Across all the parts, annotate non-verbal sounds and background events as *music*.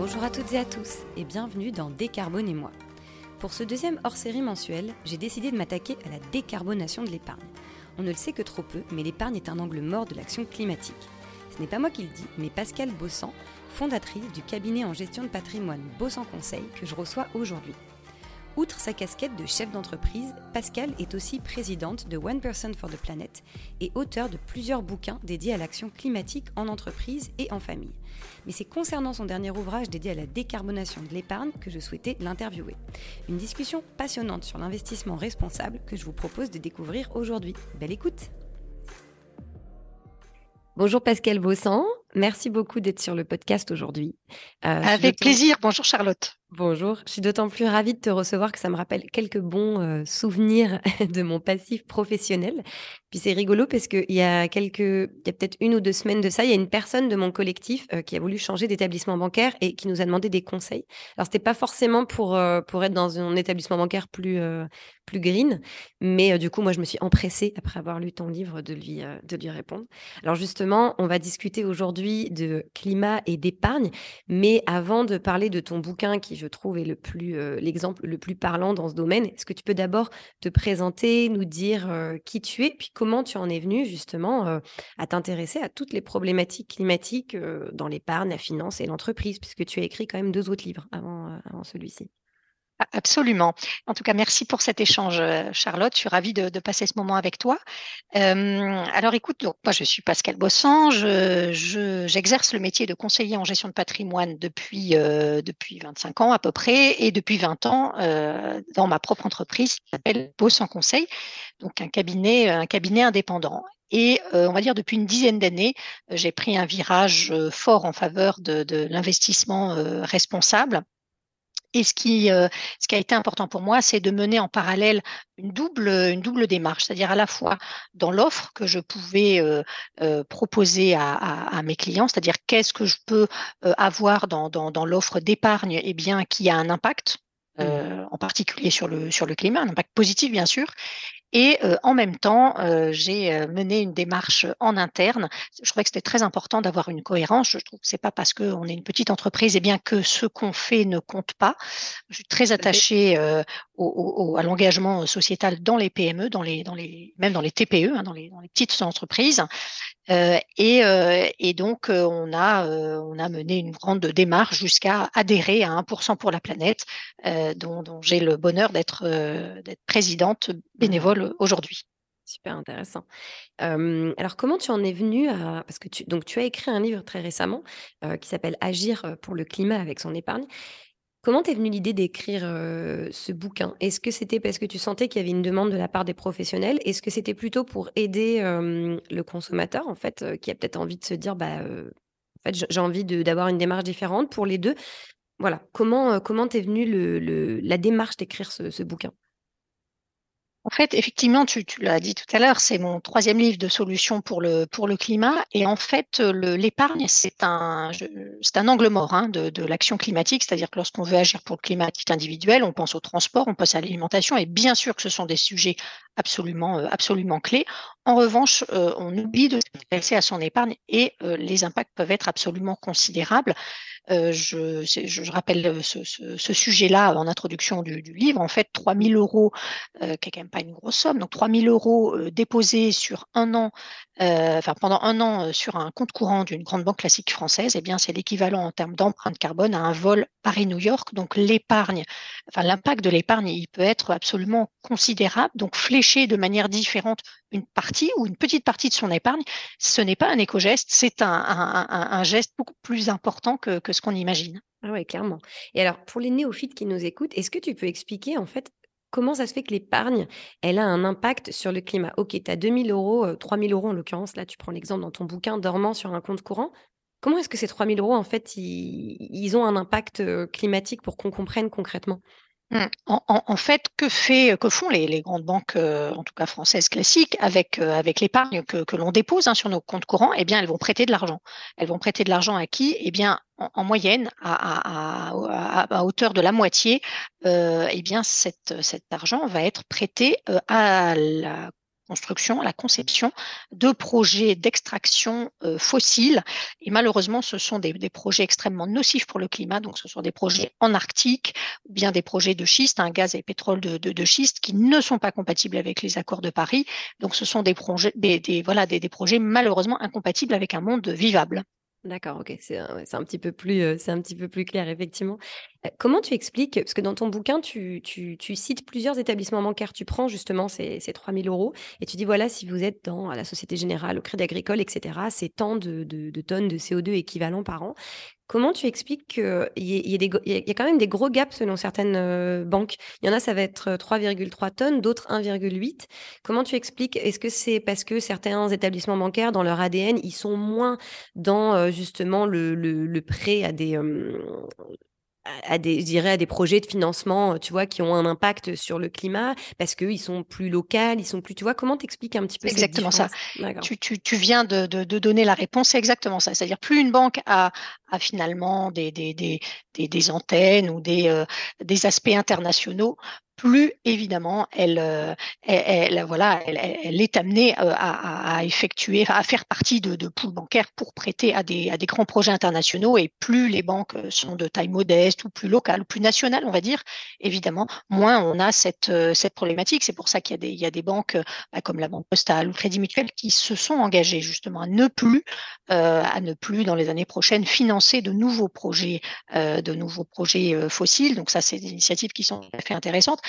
Bonjour à toutes et à tous et bienvenue dans Décarbonez-moi. Pour ce deuxième hors-série mensuel, j'ai décidé de m'attaquer à la décarbonation de l'épargne. On ne le sait que trop peu, mais l'épargne est un angle mort de l'action climatique. Ce n'est pas moi qui le dis, mais Pascal Bossan, fondatrice du cabinet en gestion de patrimoine Bossan Conseil que je reçois aujourd'hui. Outre sa casquette de chef d'entreprise, Pascal est aussi présidente de One Person for the Planet et auteur de plusieurs bouquins dédiés à l'action climatique en entreprise et en famille. Mais c'est concernant son dernier ouvrage dédié à la décarbonation de l'épargne que je souhaitais l'interviewer. Une discussion passionnante sur l'investissement responsable que je vous propose de découvrir aujourd'hui. Belle écoute Bonjour Pascal Bossan, merci beaucoup d'être sur le podcast aujourd'hui. Euh, Avec plaisir, bonjour Charlotte. Bonjour, je suis d'autant plus ravie de te recevoir que ça me rappelle quelques bons euh, souvenirs *laughs* de mon passif professionnel. Puis c'est rigolo parce qu'il y a quelques, il y a peut-être une ou deux semaines de ça, il y a une personne de mon collectif euh, qui a voulu changer d'établissement bancaire et qui nous a demandé des conseils. Alors c'était pas forcément pour euh, pour être dans un établissement bancaire plus plus green, mais du coup moi je me suis empressée après avoir lu ton livre de lui de lui répondre. Alors justement, on va discuter aujourd'hui de climat et d'épargne, mais avant de parler de ton bouquin qui je trouve, est le plus euh, l'exemple le plus parlant dans ce domaine. Est-ce que tu peux d'abord te présenter, nous dire euh, qui tu es, puis comment tu en es venu justement euh, à t'intéresser à toutes les problématiques climatiques dans l'épargne, la finance et l'entreprise, puisque tu as écrit quand même deux autres livres avant celui-ci? Absolument. En tout cas, merci pour cet échange, euh, Charlotte. Je suis ravie de, passer ce moment avec toi. Euh, alors, écoute, moi, je suis Pascal Bossan. J'exerce le métier de conseiller en gestion de patrimoine depuis, euh, depuis 25 ans à peu près et depuis 20 ans dans ma propre entreprise qui s'appelle Bossan Conseil, donc un cabinet, indépendant. Et on va dire depuis une dizaine d'années, j'ai pris un virage fort en faveur de l'investissement responsable et ce qui, euh, ce qui a été important pour moi, c'est de mener en parallèle une double, une double démarche, c'est-à-dire à la fois dans l'offre que je pouvais euh, euh, proposer à, à, mes clients, c'est-à-dire qu'est-ce que je peux avoir dans, dans, dans l'offre d'épargne, eh bien, qui a un impact, mmh. en particulier sur le, sur le climat, un impact positif bien sûr, et euh, en même temps, euh, j'ai euh, mené une démarche en interne. Je trouvais que c'était très important d'avoir une cohérence. Je trouve que c'est pas parce qu'on est une petite entreprise et eh bien que ce qu'on fait ne compte pas. Je suis très attachée au, à l'engagement sociétal dans les PME, dans les, dans les, même dans les TPE, hein, dans, les, dans les petites entreprises. Euh, et, euh, et, donc, euh, on, a, on a mené une grande démarche jusqu'à adhérer à 1% pour la planète, dont, dont j'ai le bonheur d'être présidente bénévole aujourd'hui. Super intéressant. alors, comment tu en es venu à... Parce que tu, donc, tu as écrit un livre très récemment qui s'appelle Agir pour le climat avec son épargne. Comment t'es venue l'idée d'écrire ce bouquin? Est-ce que c'était parce que tu sentais qu'il y avait une demande de la part des professionnels? Est-ce que c'était plutôt pour aider le consommateur, en fait, qui a peut-être envie de se dire, bah, en fait, j'ai envie d'avoir une démarche différente pour les deux? Voilà. Comment comment t'es venue le, la démarche d'écrire ce bouquin? En fait, effectivement, tu, l'as dit tout à l'heure, c'est mon troisième livre de solutions pour le, climat. Et en fait, l'épargne, c'est un, angle mort hein, de, l'action climatique. C'est-à-dire que lorsqu'on veut agir pour le climat à individuel, on pense au transport, on pense à l'alimentation. Et bien sûr que ce sont des sujets absolument, euh, absolument clés. En revanche, euh, on oublie de s'intéresser à son épargne et euh, les impacts peuvent être absolument considérables. Je, rappelle ce, sujet-là en introduction du, livre. En fait, 3 000 euros, qui n'est quand même pas une grosse somme, donc 3 000 euros déposés sur un an, pendant un an sur un compte courant d'une grande banque classique française, eh bien c'est l'équivalent en termes d'empreinte carbone à un vol Paris-New York. Donc l'épargne, l'impact de l'épargne, il peut être absolument considérable. Donc fléché de manière différente une partie ou une petite partie de son épargne, ce n'est pas un éco-geste, c'est un, geste beaucoup plus important que, que ce qu'on imagine. Ah oui, clairement. Et alors, pour les néophytes qui nous écoutent, est-ce que tu peux expliquer en fait comment ça se fait que l'épargne, elle a un impact sur le climat? Ok, tu as 2000 euros, 3000 euh, euros en l'occurrence, là tu prends l'exemple dans ton bouquin, dormant sur un compte courant. Comment est-ce que ces 3000 euros, en fait, ils ont un impact euh, climatique pour qu'on comprenne concrètement? Mmh. En, fait, que, font les, grandes banques, euh, en tout cas françaises classiques, avec, euh, l'épargne que, l'on dépose hein, sur nos comptes courants? Eh bien, elles vont prêter de l'argent. Elles vont prêter de l'argent à qui? Eh bien, en, moyenne, à, à, hauteur de la moitié, euh, eh bien, cet argent va être prêté à la construction, la conception de projets d'extraction euh, fossile. Et malheureusement, ce sont des, projets extrêmement nocifs pour le climat. Donc, ce sont des projets en Arctique, ou bien des projets de schiste, un gaz et pétrole de, schiste, qui ne sont pas compatibles avec les accords de Paris. Donc, ce sont des projets, voilà, des projets malheureusement incompatibles avec un monde vivable. D'accord, OK, c'est un c'est un petit peu plus, clair effectivement. comment tu expliques parce que dans ton bouquin, tu tu cites plusieurs établissements bancaires. Tu prends justement ces ces 3 000 € et tu dis: «Voilà, si vous êtes dans la Société Générale, au Crédit Agricole et cetera, c'est tant de de de tonnes de CO2 équivalents par an». Comment tu expliques qu'il y a quand même des gros gaps selon certaines, banques? Il y en a, ça va être, 3,3 tonnes, d'autres 1,8. Comment tu expliques? Est-ce que c'est parce que certains établissements bancaires, dans leur ADN, ils sont moins dans, justement le le le prêt à des, à des, je dirais, à des projets de financement, tu vois, qui ont un impact sur le climat parce qu'ils sont plus locaux, ils sont plus, tu vois, comment t'expliques un petit peu Exactement ça. Tu, tu, tu, viens de, de, de, donner la réponse, c'est exactement ça. C'est-à-dire plus une banque a, a finalement des, des, des, des, antennes ou des, euh, des aspects internationaux, plus évidemment elle, euh, est amenée euh, à, effectuer, à faire partie de, poules bancaires pour prêter à des, grands projets internationaux. Et plus les banques sont de taille modeste ou plus locale, ou plus nationale, on va dire, évidemment, moins on a cette, euh, problématique. C'est pour ça qu'il y a des, il y a des banques bah, comme la Banque Postale ou Crédit Mutuel qui se sont engagées justement à ne plus, euh, à ne plus dans les années prochaines financer de nouveaux projets, euh, de nouveaux projets fossiles. Donc ça, c'est des initiatives qui sont tout à fait intéressantes.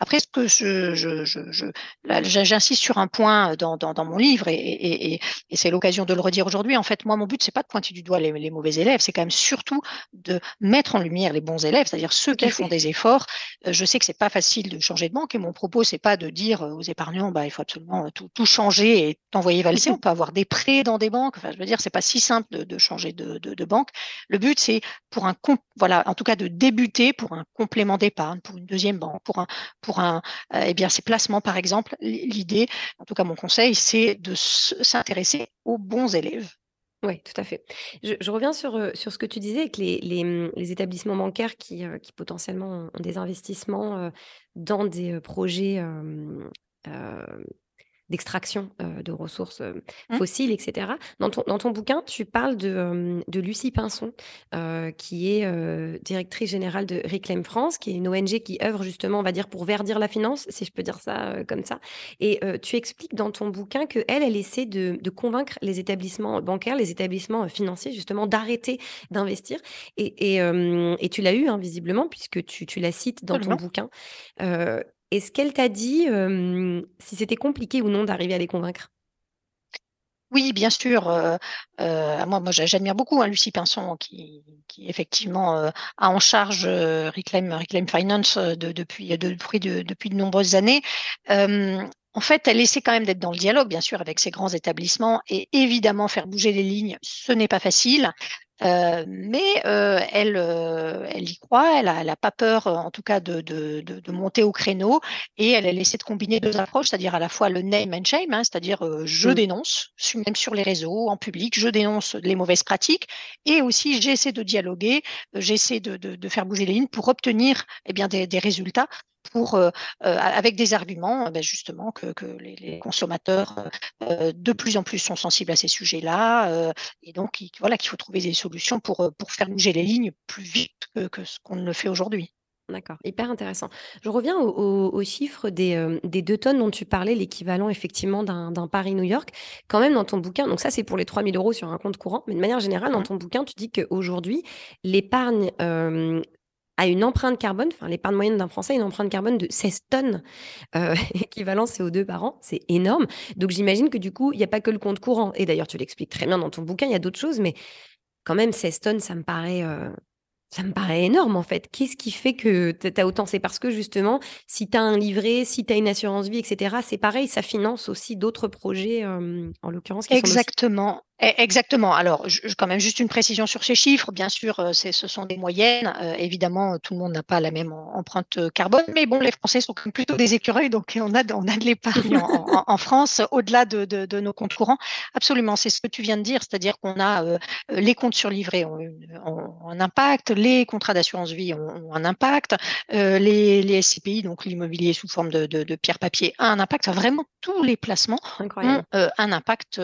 Après, ce que je, j'insiste sur un point dans, dans, dans mon livre et, et, et, et c'est l'occasion de le redire aujourd'hui. En fait, moi, mon but, c'est pas de pointer du doigt les, les mauvais élèves, c'est quand même surtout de mettre en lumière les bons élèves, c'est-à-dire ceux qui font des efforts. Euh, je sais que c'est pas facile de changer de banque et mon propos, c'est pas de dire aux épargnants, bah, il faut absolument tout, tout changer et t'envoyer valser. On peut avoir des prêts dans des banques. Enfin, je veux dire, c'est pas si simple de, de changer de, de, de, banque. Le but, c'est pour un, voilà, en tout cas, de débuter pour un complément d'épargne, pour une deuxième banque, pour un, pour un, euh, eh bien, ces placements, par exemple, l'idée, en tout cas mon conseil, c'est de s'intéresser aux bons élèves. Oui, tout à fait. Je, reviens sur, euh, sur ce que tu disais avec les, établissements bancaires qui, euh, qui potentiellement ont des investissements dans des projets d'extraction de ressources mmh. fossiles, etc. Dans ton, dans ton bouquin, tu parles de, de Lucie Pinson, qui est directrice générale de Reclaim France, qui est une ONG qui œuvre justement, on va dire, pour verdir la finance, si je peux dire ça comme ça. Et tu expliques dans ton bouquin que elle, elle essaie de, de convaincre les établissements bancaires, les établissements financiers, justement, d'arrêter d'investir. Et, et, et, tu l'as eu, hein, visiblement, puisque tu, tu la cites dans ton bouquin. Est-ce qu'elle t'a dit si c'était compliqué ou non d'arriver à les convaincre? Oui, bien sûr. Moi, j'admire beaucoup hein, Lucie Pinson, qui, effectivement a en charge Reclaim, Finance de, depuis, de, de, depuis de nombreuses années. en fait, elle essaie quand même d'être dans le dialogue, bien sûr, avec ces grands établissements et évidemment faire bouger les lignes, ce n'est pas facile. Euh, mais euh, elle, euh, elle y croit, elle n'a elle a pas peur, en tout cas, de, de, de, de, monter au créneau, et elle a essayé de combiner deux approches, c'est-à-dire à la fois le name and shame, hein, c'est-à-dire je mmh. dénonce, même sur les réseaux, en public, je dénonce les mauvaises pratiques, et aussi j'essaie de dialoguer, j'essaie de, de, faire bouger les lignes pour obtenir eh bien, des, des résultats pour, euh, euh, avec des arguments ben justement que, que les, les, consommateurs euh, de plus en plus sont sensibles à ces sujets-là et donc voilà qu'il faut trouver des solutions pour, pour faire bouger les lignes plus vite que, que ce qu'on ne le fait aujourd'hui. D'accord, hyper intéressant. Je reviens au, au, chiffre des, des, deux tonnes dont tu parlais, l'équivalent effectivement d'un Paris-New York. Quand même, dans ton bouquin, donc ça c'est pour les 3000 euros sur un compte courant, mais de manière générale, dans ton bouquin, tu dis qu'aujourd'hui, l'épargne a une empreinte carbone, enfin l'épargne moyenne d'un Français, une empreinte carbone de 16 tonnes euh, *laughs* équivalent CO2 par an. C'est énorme. Donc j'imagine que du coup, il n'y a pas que le compte courant. Et d'ailleurs, tu l'expliques très bien dans ton bouquin, il y a d'autres choses, mais quand même, 16 tonnes, ça me paraît... Euh, ça me paraît énorme en fait. Qu'est-ce qui fait que tu as autant? C'est parce que justement, si tu as un livret, si tu as une assurance vie, etc., c'est pareil, ça finance aussi d'autres projets, euh, en l'occurrence. Exactement. E, exactement. Alors, je, quand même juste une précision sur ces chiffres. Bien sûr, euh, ce sont des moyennes. Euh, évidemment, tout le monde n'a pas la même empreinte carbone, mais bon, les Français sont plutôt des écureuils, donc on a, on a de l'épargne en, France au-delà de, nos comptes courants. Absolument, c'est ce que tu viens de dire, c'est-à-dire qu'on a euh, les comptes surlivrés ont, ont, un impact, les contrats d'assurance vie ont, un impact, les, les, SCPI, donc l'immobilier sous forme de, pierre papier, a un impact. vraiment, tous les placements ont un impact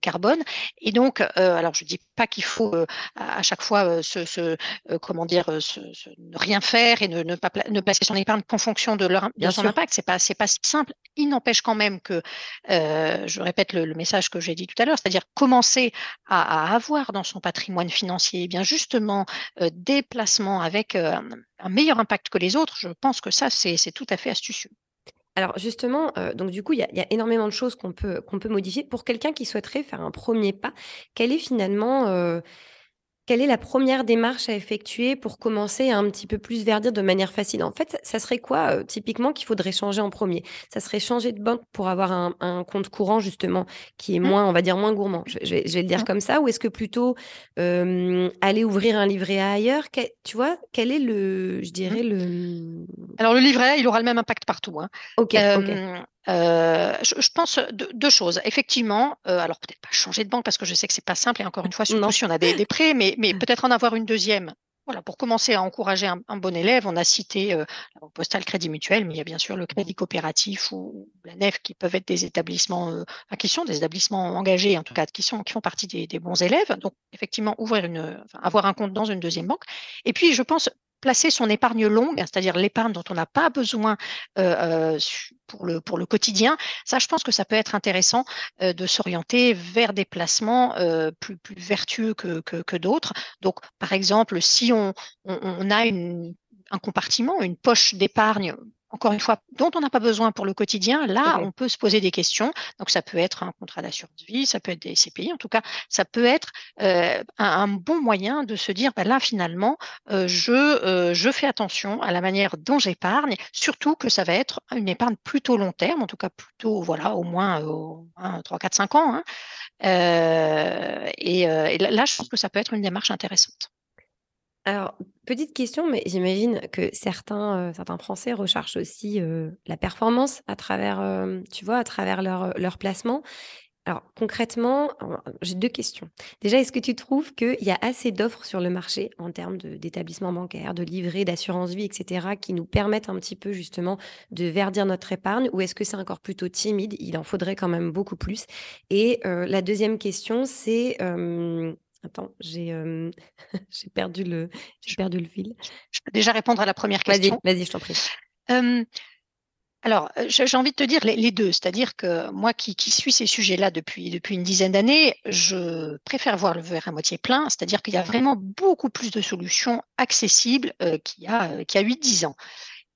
carbone. Et donc, euh, alors je dis pas qu'il faut euh, à chaque fois euh, se, comment dire, ne rien faire et ne, ne pas ne placer son épargne qu'en fonction de, leur, de son impact. C'est pas c'est pas si simple. Il n'empêche quand même que, je répète le, message que j'ai dit tout à l'heure, c'est-à-dire commencer à, avoir dans son patrimoine financier, eh bien justement des placements avec un meilleur impact que les autres. Je pense que ça c'est tout à fait astucieux. Alors justement, donc du coup, il y a énormément de choses qu'on peut qu'on peut modifier. Pour quelqu'un qui souhaiterait faire un premier pas, quel est finalement, quelle est la première démarche à effectuer pour commencer à un petit peu plus verdir de manière facile? En fait, ça serait quoi, typiquement qu'il faudrait changer en premier? Ça serait changer de banque pour avoir un compte courant justement qui est mmh. moins, on va dire, moins gourmand? Je vais le dire mmh. comme ça ou est-ce que plutôt, aller ouvrir un livret A ailleurs? tu vois? Quel est le je mmh. dirais le, Alors le livret A, il aura le même impact partout, hein. OK, OK. Euh, je, pense deux, choses. Effectivement, euh, alors peut-être pas changer de banque parce que je sais que c'est pas simple et encore une fois, surtout si on a des, prêts, mais, mais peut-être en avoir une deuxième. Voilà, pour commencer à encourager un, bon élève, on a cité euh, la Banque Postale Crédit Mutuel, mais il y a bien sûr le Crédit Coopératif ou, la NEF qui peuvent être des établissements, euh, qui sont des établissements engagés, en tout cas qui, sont, qui font partie des, bons élèves. Donc effectivement, ouvrir une, avoir un compte dans une deuxième banque. Et puis, je pense placer son épargne longue, c'est-à-dire l'épargne dont on n'a pas besoin euh, euh, pour, le, quotidien, ça, je pense que ça peut être intéressant euh, de s'orienter vers des placements plus, vertueux que, d'autres. Donc, par exemple, si on, a un compartiment, une poche d'épargne encore une fois, dont on n'a pas besoin pour le quotidien, là, on peut se poser des questions. Donc, ça peut être un contrat d'assurance vie, ça peut être des CPI. En tout cas, ça peut être euh, un, bon moyen de se dire, ben là, finalement, euh, je, euh, je fais attention à la manière dont j'épargne, surtout que ça va être une épargne plutôt long terme, en tout cas plutôt, voilà, au moins 3, 4, 5 ans. Hein. et, et là, je pense que ça peut être une démarche intéressante. Alors, petite question, mais j'imagine que certains, euh, certains Français recherchent aussi, euh, la performance à travers, tu vois, à travers leur, leur placement. Alors concrètement, j'ai deux questions. Déjà, est-ce que tu trouves qu'il y a assez d'offres sur le marché en termes d'établissements bancaires, de livrets, d'assurance vie, etc., qui nous permettent un petit peu justement de verdir notre épargne ou est-ce que c'est encore plutôt timide? Il en faudrait quand même beaucoup plus. Et la deuxième question, c'est, Attends, *laughs* j'ai perdu, le, perdu le fil. Je peux déjà répondre à la première question. Vas-y, vas-y, je t'en prie. alors, j'ai envie de te dire les, deux, c'est-à-dire que moi qui, qui suis ces sujets-là depuis, depuis une dizaine d'années, je préfère voir le verre à moitié plein, c'est-à-dire qu'il y a vraiment beaucoup plus de solutions accessibles qu'il y a, qu'il y a 8-10 ans.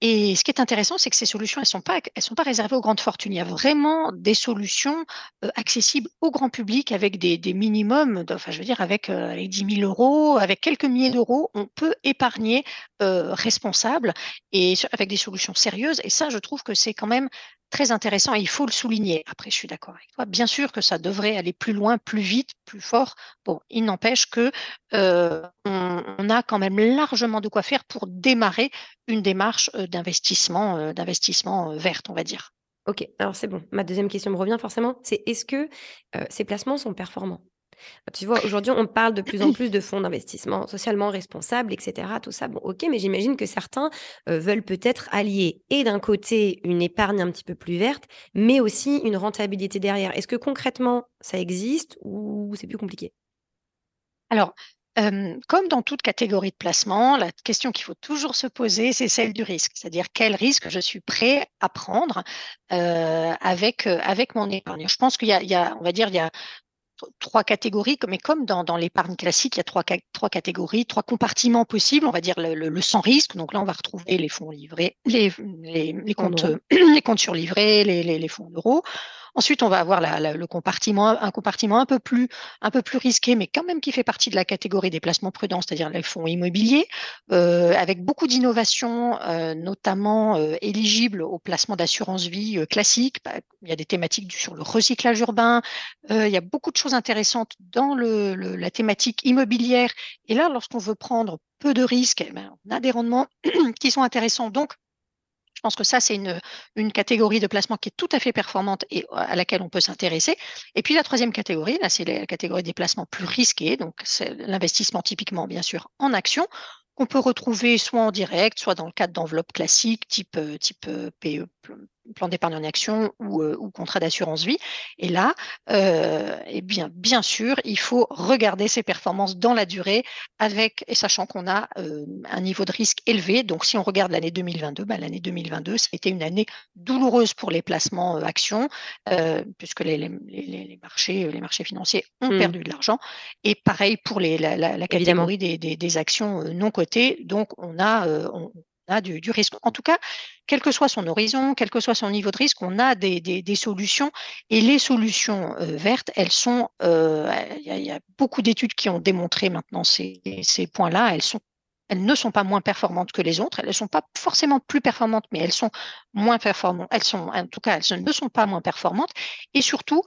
Et ce qui est intéressant, c'est que ces solutions, elles ne sont, pas, sont pas réservées aux grandes fortunes. Il y a vraiment des solutions accessibles au grand public avec des, minimums, enfin je veux dire avec, euh, avec 10 000 euros, avec quelques milliers d'euros, on peut épargner responsable et avec des solutions sérieuses. Et ça, je trouve que c'est quand même très intéressant et il faut le souligner. Après, je suis d'accord avec toi. Bien sûr que ça devrait aller plus loin, plus vite, plus fort. Bon, il n'empêche que euh, on, a quand même largement de quoi faire pour démarrer une démarche euh, d'investissement, euh, d'investissement verte, on va dire. Ok, alors c'est bon. Ma deuxième question me revient forcément. C'est est-ce que ces placements sont performants? Tu vois, aujourd'hui, on parle de plus en plus de fonds d'investissement socialement responsables, etc. Tout ça, bon, ok, mais j'imagine que certains euh, veulent peut-être allier et d'un côté une épargne un petit peu plus verte, mais aussi une rentabilité derrière. Est-ce que concrètement, ça existe ou c'est plus compliqué? Alors, comme dans toute catégorie de placement, la question qu'il faut toujours se poser, c'est celle du risque, c'est-à-dire quel risque je suis prêt à prendre euh, avec, euh, avec mon épargne? Je pense qu'il y, a, on va dire, il y a trois catégories, mais comme dans, dans l'épargne classique, il y a trois, trois catégories, trois compartiments possibles, on va dire le, sans risque. Donc là, on va retrouver les fonds livrés, les, les, les comptes, *clears throat* les comptes surlivrés, les, les, les fonds euros. Ensuite, on va avoir le compartiment, un compartiment un peu plus, un peu plus risqué, mais quand même qui fait partie de la catégorie des placements prudents, c'est-à-dire les fonds immobiliers, euh, avec beaucoup d'innovations, euh, notamment euh, éligibles au placement d'assurance vie classique. Bah, il y a des thématiques sur le recyclage urbain. il y a beaucoup de choses intéressantes dans la thématique immobilière. Et là, lorsqu'on veut prendre peu de risques, eh ben, on a des rendements *clears throat* qui sont intéressants. Donc, je pense que ça, c'est une, catégorie de placement qui est tout à fait performante et à laquelle on peut s'intéresser. Et puis la troisième catégorie, là, c'est la catégorie des placements plus risqués. Donc, c'est l'investissement typiquement, bien sûr, en action qu'on peut retrouver soit en direct, soit dans le cadre d'enveloppes classiques type, euh, type euh, PE, plan d'épargne en action ou, euh, ou contrat d'assurance vie. Et là, euh, eh bien, bien sûr, il faut regarder ses performances dans la durée avec, et sachant qu'on a euh, un niveau de risque élevé. Donc, si on regarde l'année 2022, bah, l'année 2022, ça a été une année douloureuse pour les placements actions, puisque les, les, les, marchés, les marchés financiers ont mmh. perdu de l'argent. Et pareil pour les, la, la, catégorie des, des, des, actions non cotées. Donc, on a, on, a du, risque. En tout cas, quel que soit son horizon, quel que soit son niveau de risque, on a des, solutions. Et les solutions euh, vertes, elles sont, euh, il y, a beaucoup d'études qui ont démontré maintenant ces, points-là. Elles elles ne sont pas moins performantes que les autres, elles ne sont pas forcément plus performantes, mais elles sont moins performantes. Elles sont, en tout cas, elles ne sont pas moins performantes. Et surtout,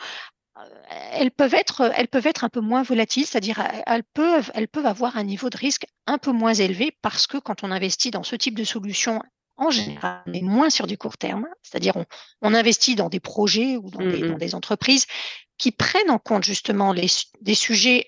elles peuvent être, elles peuvent être un peu moins volatiles, c'est-à-dire elles peuvent, elles peuvent avoir un niveau de risque un peu moins élevé parce que quand on investit dans ce type de solution, en général, on est moins sur du court terme, c'est-à-dire on, on, investit dans des projets ou dans, des, dans, des, entreprises qui prennent en compte justement les, des sujets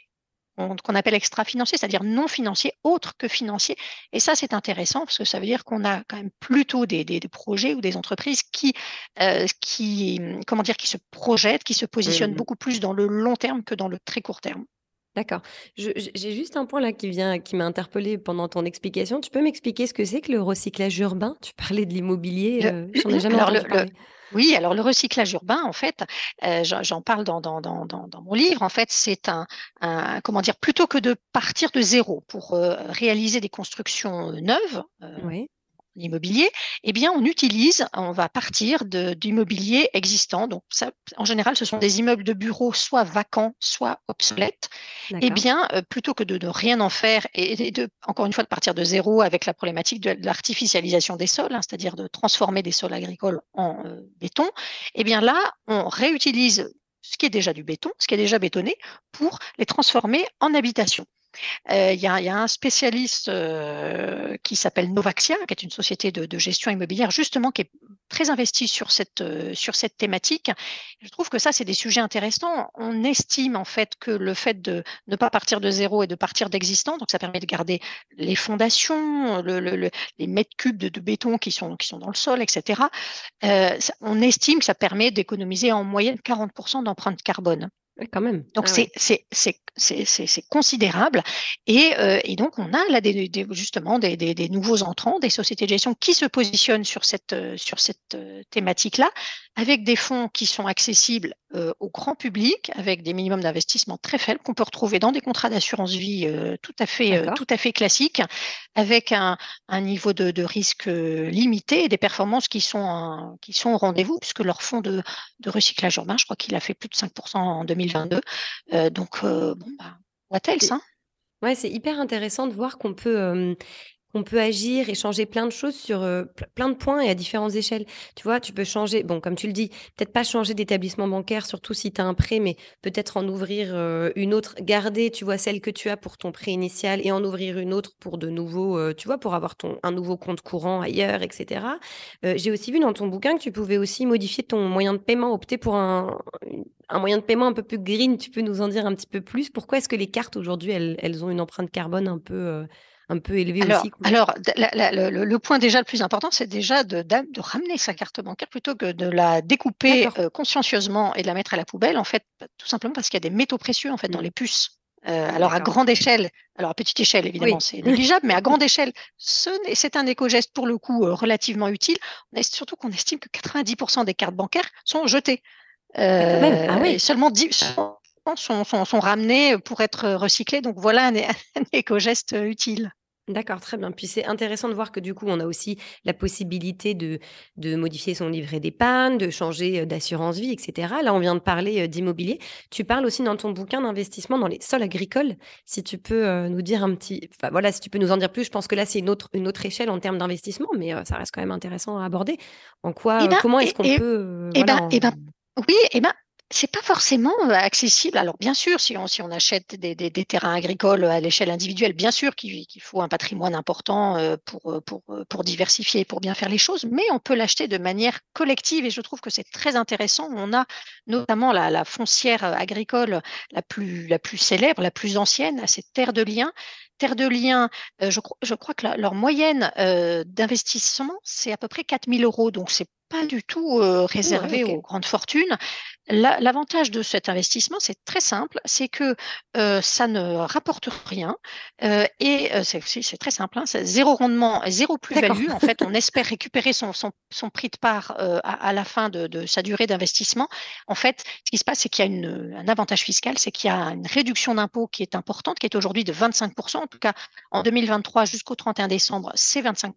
qu'on appelle extra-financier, c'est-à-dire non financier, autre que financier. Et ça, c'est intéressant parce que ça veut dire qu'on a quand même plutôt des, des, des projets ou des entreprises qui, euh, qui, comment dire, qui se projettent, qui se positionnent mmh. beaucoup plus dans le long terme que dans le très court terme. D'accord. J'ai juste un point là qui vient, qui m'a interpellé pendant ton explication. Tu peux m'expliquer ce que c'est que le recyclage urbain? Tu parlais de l'immobilier, euh, j'en ai *clears throat* jamais entendu parler. Oui, alors le recyclage urbain, en fait, euh, j'en parle dans, dans, dans, dans, mon livre, en fait, c'est un, un, comment dire, plutôt que de partir de zéro pour euh, réaliser des constructions neuves, euh, oui l'immobilier, eh bien, on utilise, on va partir d'immobilier existant. Donc, ça, en général, ce sont des immeubles de bureaux soit vacants, soit obsolètes. Eh bien, euh, plutôt que de ne rien en faire et, de, encore une fois, de partir de zéro avec la problématique de, l'artificialisation des sols, hein, c'est-à-dire de transformer des sols agricoles en euh, béton, eh bien là, on réutilise ce qui est déjà du béton, ce qui est déjà bétonné, pour les transformer en habitation. Euh, il y, a un spécialiste euh, qui s'appelle Novaxia, qui est une société de, gestion immobilière, justement, qui est très investi sur cette, euh, sur cette thématique. Je trouve que ça, c'est des sujets intéressants. On estime en fait que le fait de ne pas partir de zéro et de partir d'existant, donc ça permet de garder les fondations, le, le, les mètres cubes de, béton qui sont, qui sont dans le sol, etc. On estime que ça permet d'économiser en moyenne 40% d'empreinte carbone. Quand même. Donc ah c'est considérable et, euh, et, donc on a là des, des, justement des, des, nouveaux entrants, des sociétés de gestion qui se positionnent sur cette, euh, sur cette euh, thématique-là, avec des fonds qui sont accessibles euh, au grand public, avec des minimums d'investissement très faibles qu'on peut retrouver dans des contrats d'assurance vie euh, tout à fait, tout à fait classiques, avec un, un niveau de, de, risque limité et des performances qui sont, qui sont au rendez-vous, puisque leur fonds de, de recyclage urbain, je crois qu'il a fait plus de 5% en 2022. donc, bon, bah, what else, hein? Ouais, c'est hyper intéressant de voir qu'on peut on peut agir et changer plein de choses sur euh, plein de points et à différentes échelles. Tu vois, tu peux changer, bon, comme tu le dis, peut-être pas changer d'établissement bancaire, surtout si tu as un prêt, mais peut-être en ouvrir euh, une autre, garder, tu vois, celle que tu as pour ton prêt initial et en ouvrir une autre pour de nouveaux, euh, tu vois, pour avoir ton, un nouveau compte courant ailleurs, etc. J'ai aussi vu dans ton bouquin que tu pouvais aussi modifier ton moyen de paiement, opter pour un, un moyen de paiement un peu plus green. Tu peux nous en dire un petit peu plus? Pourquoi est-ce que les cartes aujourd'hui, elles, elles, ont une empreinte carbone un peu un peu élevé alors, aussi. Alors, la, la, le, le, point déjà le plus important, c'est déjà de, de, ramener sa carte bancaire plutôt que de la découper euh, consciencieusement et de la mettre à la poubelle, en fait, tout simplement parce qu'il y a des métaux précieux en fait dans mmh. les puces. Euh, alors à grande échelle, alors à petite échelle évidemment oui. c'est *laughs* négligeable, mais à grande échelle, c'est un éco-geste pour le coup euh, relativement utile. On est, surtout qu'on estime que 90% des cartes bancaires sont jetées. Euh, ah oui. et seulement 10 sont, sont, sont, ramenées pour être recyclées. Donc voilà un, *laughs* un éco-geste utile. D'accord, très bien. Puis c'est intéressant de voir que du coup, on a aussi la possibilité de de modifier son livret d'épargne, de changer, d'assurance vie et cetera. Là, on vient de parler, d'immobilier. Tu parles aussi dans ton bouquin d'investissement dans les sols agricoles. Si tu peux, nous dire un petit enfin voilà, si tu peux nous en dire plus. Je pense que là, c'est une autre une autre échelle en termes d'investissement, mais ça reste quand même intéressant à aborder. En quoi, Eh ben comment est-ce qu'on peut, et voilà ben en ben oui, et ben, c'est pas forcément, heu, accessible. Alors bien sûr, si on achète des terrains agricoles, à l'échelle individuelle, bien sûr qu'il faut un patrimoine important, heu, pour, pour, pour diversifier et pour bien faire les choses, mais on peut l'acheter de manière collective et je trouve que c'est très intéressant. On a notamment la foncière, agricole la plus célèbre, la plus ancienne, c'est Terre de Liens. Terre de Liens, je crois que leur moyenne, d'investissement, c'est à peu près 4 000 €, donc c'est pas du tout, ouais, réservé aux grandes fortunes. L'a l'avantage de cet investissement, c'est très simple, c'est que, ça ne rapporte rien, et c'est très simple, hein, c'est 0 rendement, 0 D'accord. plus-value. En fait, on espère récupérer son son son prix de part, à à la fin de de sa durée d'investissement. En fait, ce qui se passe, c'est qu'il y a une, un avantage fiscal, c'est qu'il y a une réduction d'impôt qui est importante, qui est aujourd'hui de 25% En tout cas, en 2023 jusqu'au 31 décembre, c'est 25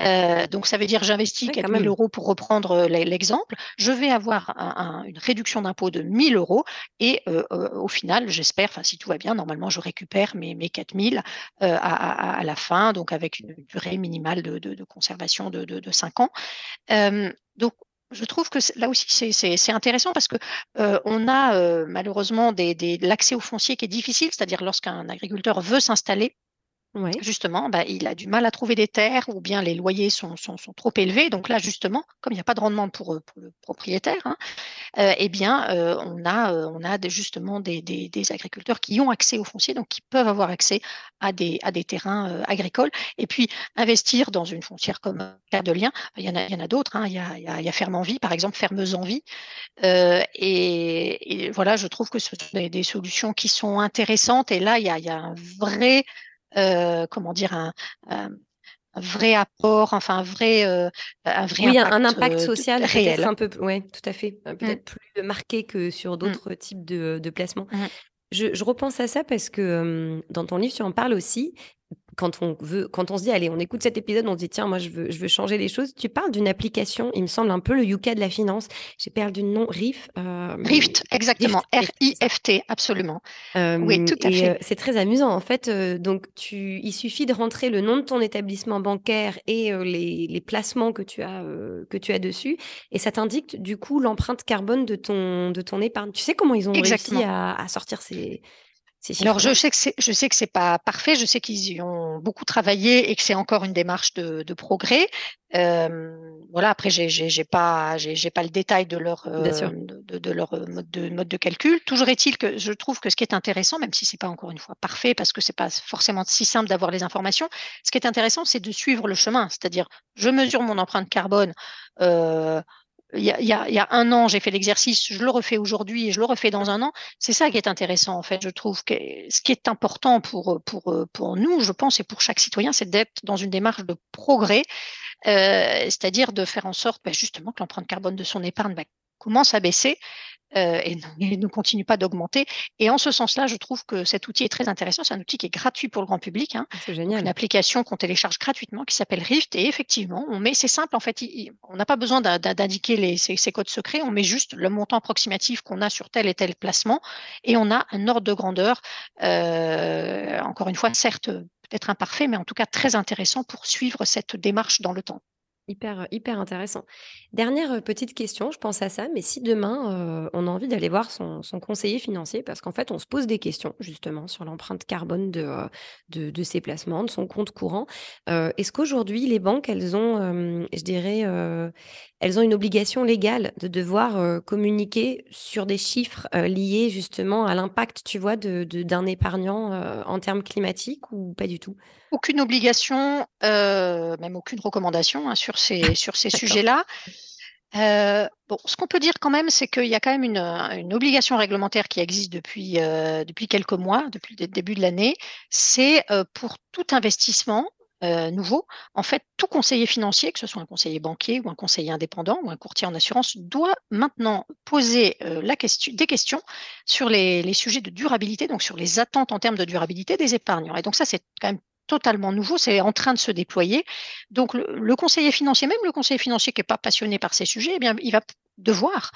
Heu, donc ça veut dire j'investis Ouais, quand 4 000 même. € pour reprendre, l'e l'exemple. Je vais avoir un un une réduction d'impôt de 1 000 € et heu heu, au final, j'espère, enfin si tout va bien, normalement je récupère mes mes 4 000, heu, à à à la fin, donc avec une durée minimale de de de conservation de de de 5 ans. Donc je trouve que là aussi c'est intéressant parce que, on a, heu, malheureusement des des l'accès au foncier qui est difficile, c'est-à-dire lorsqu'un agriculteur veut s'installer Ouais. Justement, bah, il a du mal à trouver des terres ou bien les loyers sont sont sont trop élevés. Donc là, justement, comme il y a pas de rendement pour, pour le propriétaire, hein, heu et bien, heu, on a, on a justement des des agriculteurs qui ont accès au foncier, donc qui peuvent avoir accès à des à des terrains, agricoles et puis investir dans une foncière comme, Liens, il y en a il y en a d'autres, hein. Il y a il y a il Ferme en Vie, par exemple, Fermeuse en Vie, et voilà, je trouve que ce sont des des solutions qui sont intéressantes et là, il y a il y a un vrai heu, comment dire? Un, vrai apport, enfin un vrai, heu, un vrai Oui, un un impact, de social peut-être réel. un peu ouais, tout à fait, Mmh, peut-être plus marqué que sur mmh, d'autres types de de placements. mmh. Je je repense à ça parce que, dans ton livre, tu en parles aussi. Quand on veut quand on se dit: «Allez, on écoute cet épisode, on se dit: "Tiens, moi, je veux je veux changer les choses"», tu parles d'une application, il me semble un peu le Yuka de la finance. J'ai perdu le nom, Riff, hem, Rift, exactement, Rift, Rift. R-I-F-T, absolument. Oui, Hem tout à et fait. heu, c'est très amusant en fait, donc tu il suffit de rentrer le nom de ton établissement bancaire et les les placements que tu as, que tu as dessus et ça t'indique du coup l'empreinte carbone de ton de ton épargne. Tu sais comment ils ont réussi à à sortir ces Alors je sais que c'est je sais que c'est pas parfait, je sais qu'ils y ont beaucoup travaillé et que c'est encore une démarche de de progrès. Hem, voilà, après j'ai j'ai j'ai pas j'ai j'ai pas le détail de leur, de leur, mode de mode de calcul. Toujours est-il que je trouve que ce qui est intéressant, même si c'est pas encore une fois parfait parce que c'est pas forcément si simple d'avoir les informations, ce qui est intéressant, c'est de suivre le chemin. C'est-à-dire, je mesure mon empreinte carbone, heu, il y a y a 1 an, j'ai fait l'exercice, je le refais aujourd'hui et je le refais dans un an. C'est ça qui est intéressant, en fait, je trouve que ce qui est important pour, pour, pour nous, je pense, et pour chaque citoyen, c'est d'être dans une démarche de progrès, heu, c'est-à-dire de faire en sorte, bah, justement, que l'empreinte carbone de son épargne, bah, commence à baisser, heu, et et ne continue pas d'augmenter et en ce sens-là, je trouve que cet outil est très intéressant. C'est un outil qui est gratuit pour le grand public, hein, C'est donc une génial. application qu'on télécharge gratuitement qui s'appelle Rift et effectivement, on met c'est simple en fait, on n'a pas besoin d'in d'in d'indiquer les ces ces codes secrets, on met juste le montant approximatif qu'on a sur tel et tel placement et on a un ordre de grandeur, heu, encore une fois, certes, peut-être imparfait, mais en tout cas très intéressant pour suivre cette démarche dans le temps. Hyper, heu, hyper intéressant. Dernière, heu, petite question, je pense à ça, mais si demain, heu, on a envie d'aller voir son conseiller financier parce qu'en fait, on se pose des questions justement sur l'empreinte carbone de, de ses placements, de son compte courant. Est-ce qu'aujourd'hui les banques, elles ont, je dirais, elles ont une obligation légale de devoir, heu, communiquer sur des chiffres, heu, liés justement à l'impact, tu vois, de de d'un épargnant, heu, en termes climatiques ou pas du tout? Aucune obligation, même aucune recommandation, hein, sur ces sur ces sujets-là. Bon, ce qu'on peut dire quand même, c'est qu'il y a quand même une, une obligation réglementaire qui existe depuis, depuis quelques mois, depuis le début de l'année. C'est, pour tout investissement, nouveau, en fait, tout conseiller financier, que ce soit un conseiller banquier ou un conseiller indépendant ou un courtier en assurance, doit maintenant poser, des questions sur les les sujets de durabilité, donc sur les attentes en termes de durabilité des épargnants et donc ça, c'est quand même totalement nouveau, c'est en train de se déployer. Donc le, conseiller financier, même le conseiller financier qui n'est pas passionné par ces sujets, eh bien, il va devoir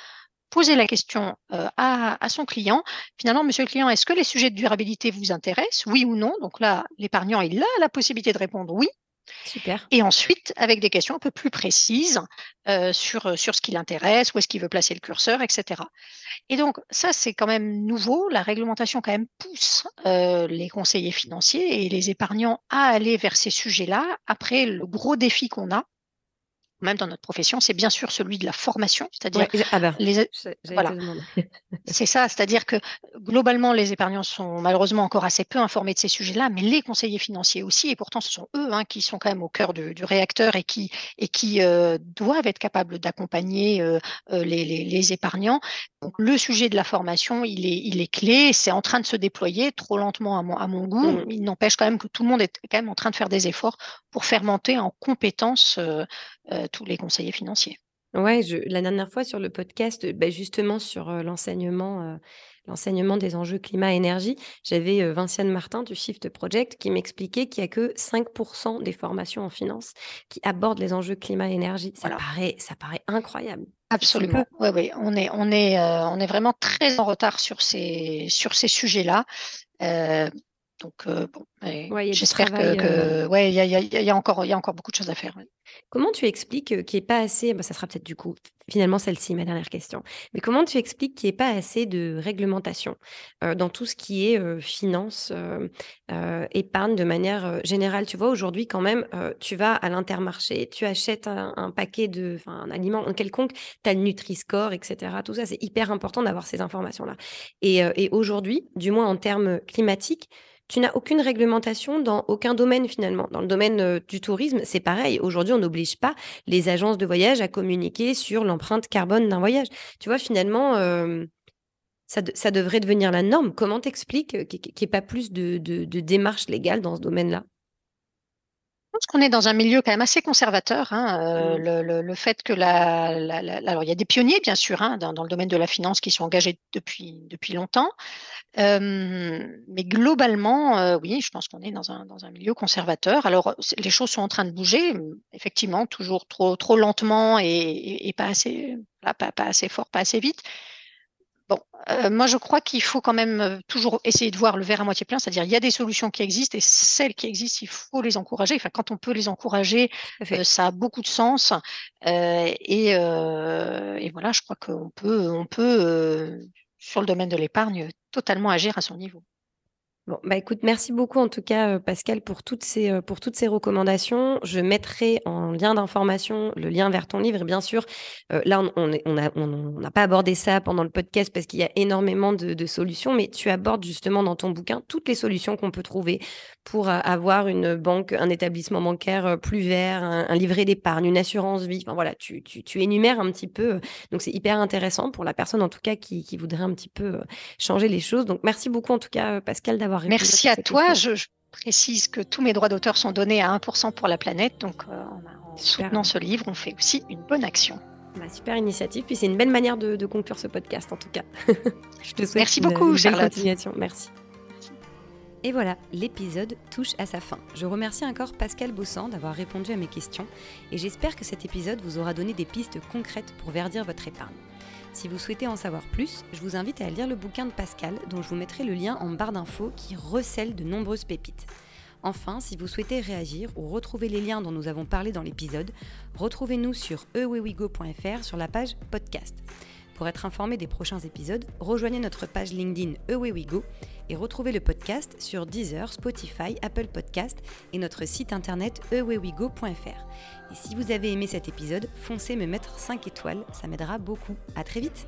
poser la question euh, à, son client. Finalement, monsieur le client, est-ce que les sujets de durabilité vous intéressent? Oui ou non? Donc là, l'épargnant, il a la possibilité de répondre oui. Super. Et ensuite, avec des questions un peu plus précises euh, sur, sur ce qui l'intéresse, où est-ce qu'il veut placer le curseur, etc. Et donc, ça, c'est quand même nouveau. La réglementation, quand même, pousse euh, les conseillers financiers et les épargnants à aller vers ces sujets-là. Après, le gros défi qu'on a, même dans notre profession, c'est bien sûr celui de la formation, c'est-à-dire ah ben, les... voilà. *laughs* c'est ça, c'est-à-dire que globalement les épargnants sont malheureusement encore assez peu informés de ces sujets-là, mais les conseillers financiers aussi, et pourtant ce sont eux hein, qui sont quand même au cœur du, réacteur et qui et qui euh, doivent être capables d'accompagner euh, euh, les, les, épargnants. Donc le sujet de la formation, il est il est clé, c'est en train de se déployer trop lentement à mon, à mon goût. Mmh. Il n'empêche quand même que tout le monde est quand même en train de faire des efforts pour faire monter en compétences euh, tous les conseillers financiers. Ouais, je, la dernière fois sur le podcast, bah, justement sur euh, l'enseignement, euh, l'enseignement des enjeux climat-énergie, j'avais Vinciane Martin du Shift Project qui m'expliquait qu'il n'y a que 5% des formations en finance qui abordent les enjeux climat-énergie. Ça, paraît, ça paraît incroyable. Absolument. Oui, oui. On est, on, est, on est vraiment très en retard sur ces, sur ces sujets-là. Donc, bon, j'espère que, ouais, il y a, encore, il y a encore beaucoup de choses à faire. Comment tu expliques qu'il n'y ait pas assez, bah, ça sera peut-être du coup finalement celle-ci ma dernière question, mais comment tu expliques qu'il n'y ait pas assez de réglementation dans tout ce qui est finance, épargne de manière générale? Tu vois, aujourd'hui quand même, tu vas à l'intermarché, tu achètes un, paquet de, enfin un aliment quelconque, tu as le Nutri-Score, etc. Tout ça, c'est hyper important d'avoir ces informations-là. et aujourd'hui, du moins en termes climatiques, tu n'as aucune réglementation dans aucun domaine finalement. Dans le domaine euh, du tourisme, c'est pareil. Aujourd'hui, on n'oblige pas les agences de voyage à communiquer sur l'empreinte carbone d'un voyage. Tu vois, finalement, euh, ça, devrait devenir la norme. Comment t'expliques qu'il n'y ait pas plus de, démarches légales dans ce domaine-là? Je pense qu'on est dans un milieu quand même assez conservateur. Hein, euh, mmh. le, fait que la, alors il y a des pionniers bien sûr hein, dans, le domaine de la finance qui sont engagés depuis depuis longtemps, mais globalement, oui, je pense qu'on est dans un, dans un milieu conservateur. Alors, les choses sont en train de bouger, effectivement, toujours trop, trop lentement et, pas, assez, pas, pas, assez fort, pas assez vite. Bon, moi, je crois qu'il faut quand même toujours essayer de voir le verre à moitié plein, c'est-à-dire il y a des solutions qui existent et celles qui existent, il faut les encourager. Enfin, quand on peut les encourager, ça a beaucoup de sens. et, et, voilà, je crois qu'on peut, on peut sur le domaine de l'épargne, totalement agir à son niveau. Bon, bah écoute, merci beaucoup en tout cas, euh, Pascal, pour toutes, ces, euh, pour toutes ces recommandations. Je mettrai en lien d'information le lien vers ton livre. Et bien sûr, euh, là, on n'a on, on, on pas abordé ça pendant le podcast parce qu'il y a énormément de, solutions, mais tu abordes justement dans ton bouquin toutes les solutions qu'on peut trouver pour avoir une banque, un établissement bancaire plus vert, un, livret d'épargne, une assurance vie. Enfin voilà, tu, tu, tu, énumères un petit peu. Donc c'est hyper intéressant pour la personne en tout cas qui, qui voudrait un petit peu changer les choses. Donc merci beaucoup en tout cas, Pascal, d'avoir Merci à, toi. Je, précise que tous mes droits d'auteur sont donnés à 1% pour la planète. Donc, euh, en soutenant ce livre, on fait aussi une bonne action. Bah, super initiative. Puis c'est une belle manière de, conclure ce podcast, en tout cas. *laughs* Je te souhaite Merci beaucoup, Charlotte. continuation. Merci. Et voilà, l'épisode touche à sa fin. Je remercie encore Pascal Bossan d'avoir répondu à mes questions et j'espère que cet épisode vous aura donné des pistes concrètes pour verdir votre épargne. Si vous souhaitez en savoir plus, je vous invite à lire le bouquin de Pascal, dont je vous mettrai le lien en barre d'infos qui recèle de nombreuses pépites. Enfin, si vous souhaitez réagir ou retrouver les liens dont nous avons parlé dans l'épisode, retrouvez-nous sur ewewigo.fr sur la page podcast. Pour être informé des prochains épisodes, rejoignez notre page LinkedIn EWeWeGo et retrouvez le podcast sur Deezer, Spotify, Apple Podcast et notre site internet ewewigo.fr. Et si vous avez aimé cet épisode, foncez me mettre 5 étoiles, ça m'aidera beaucoup. À très vite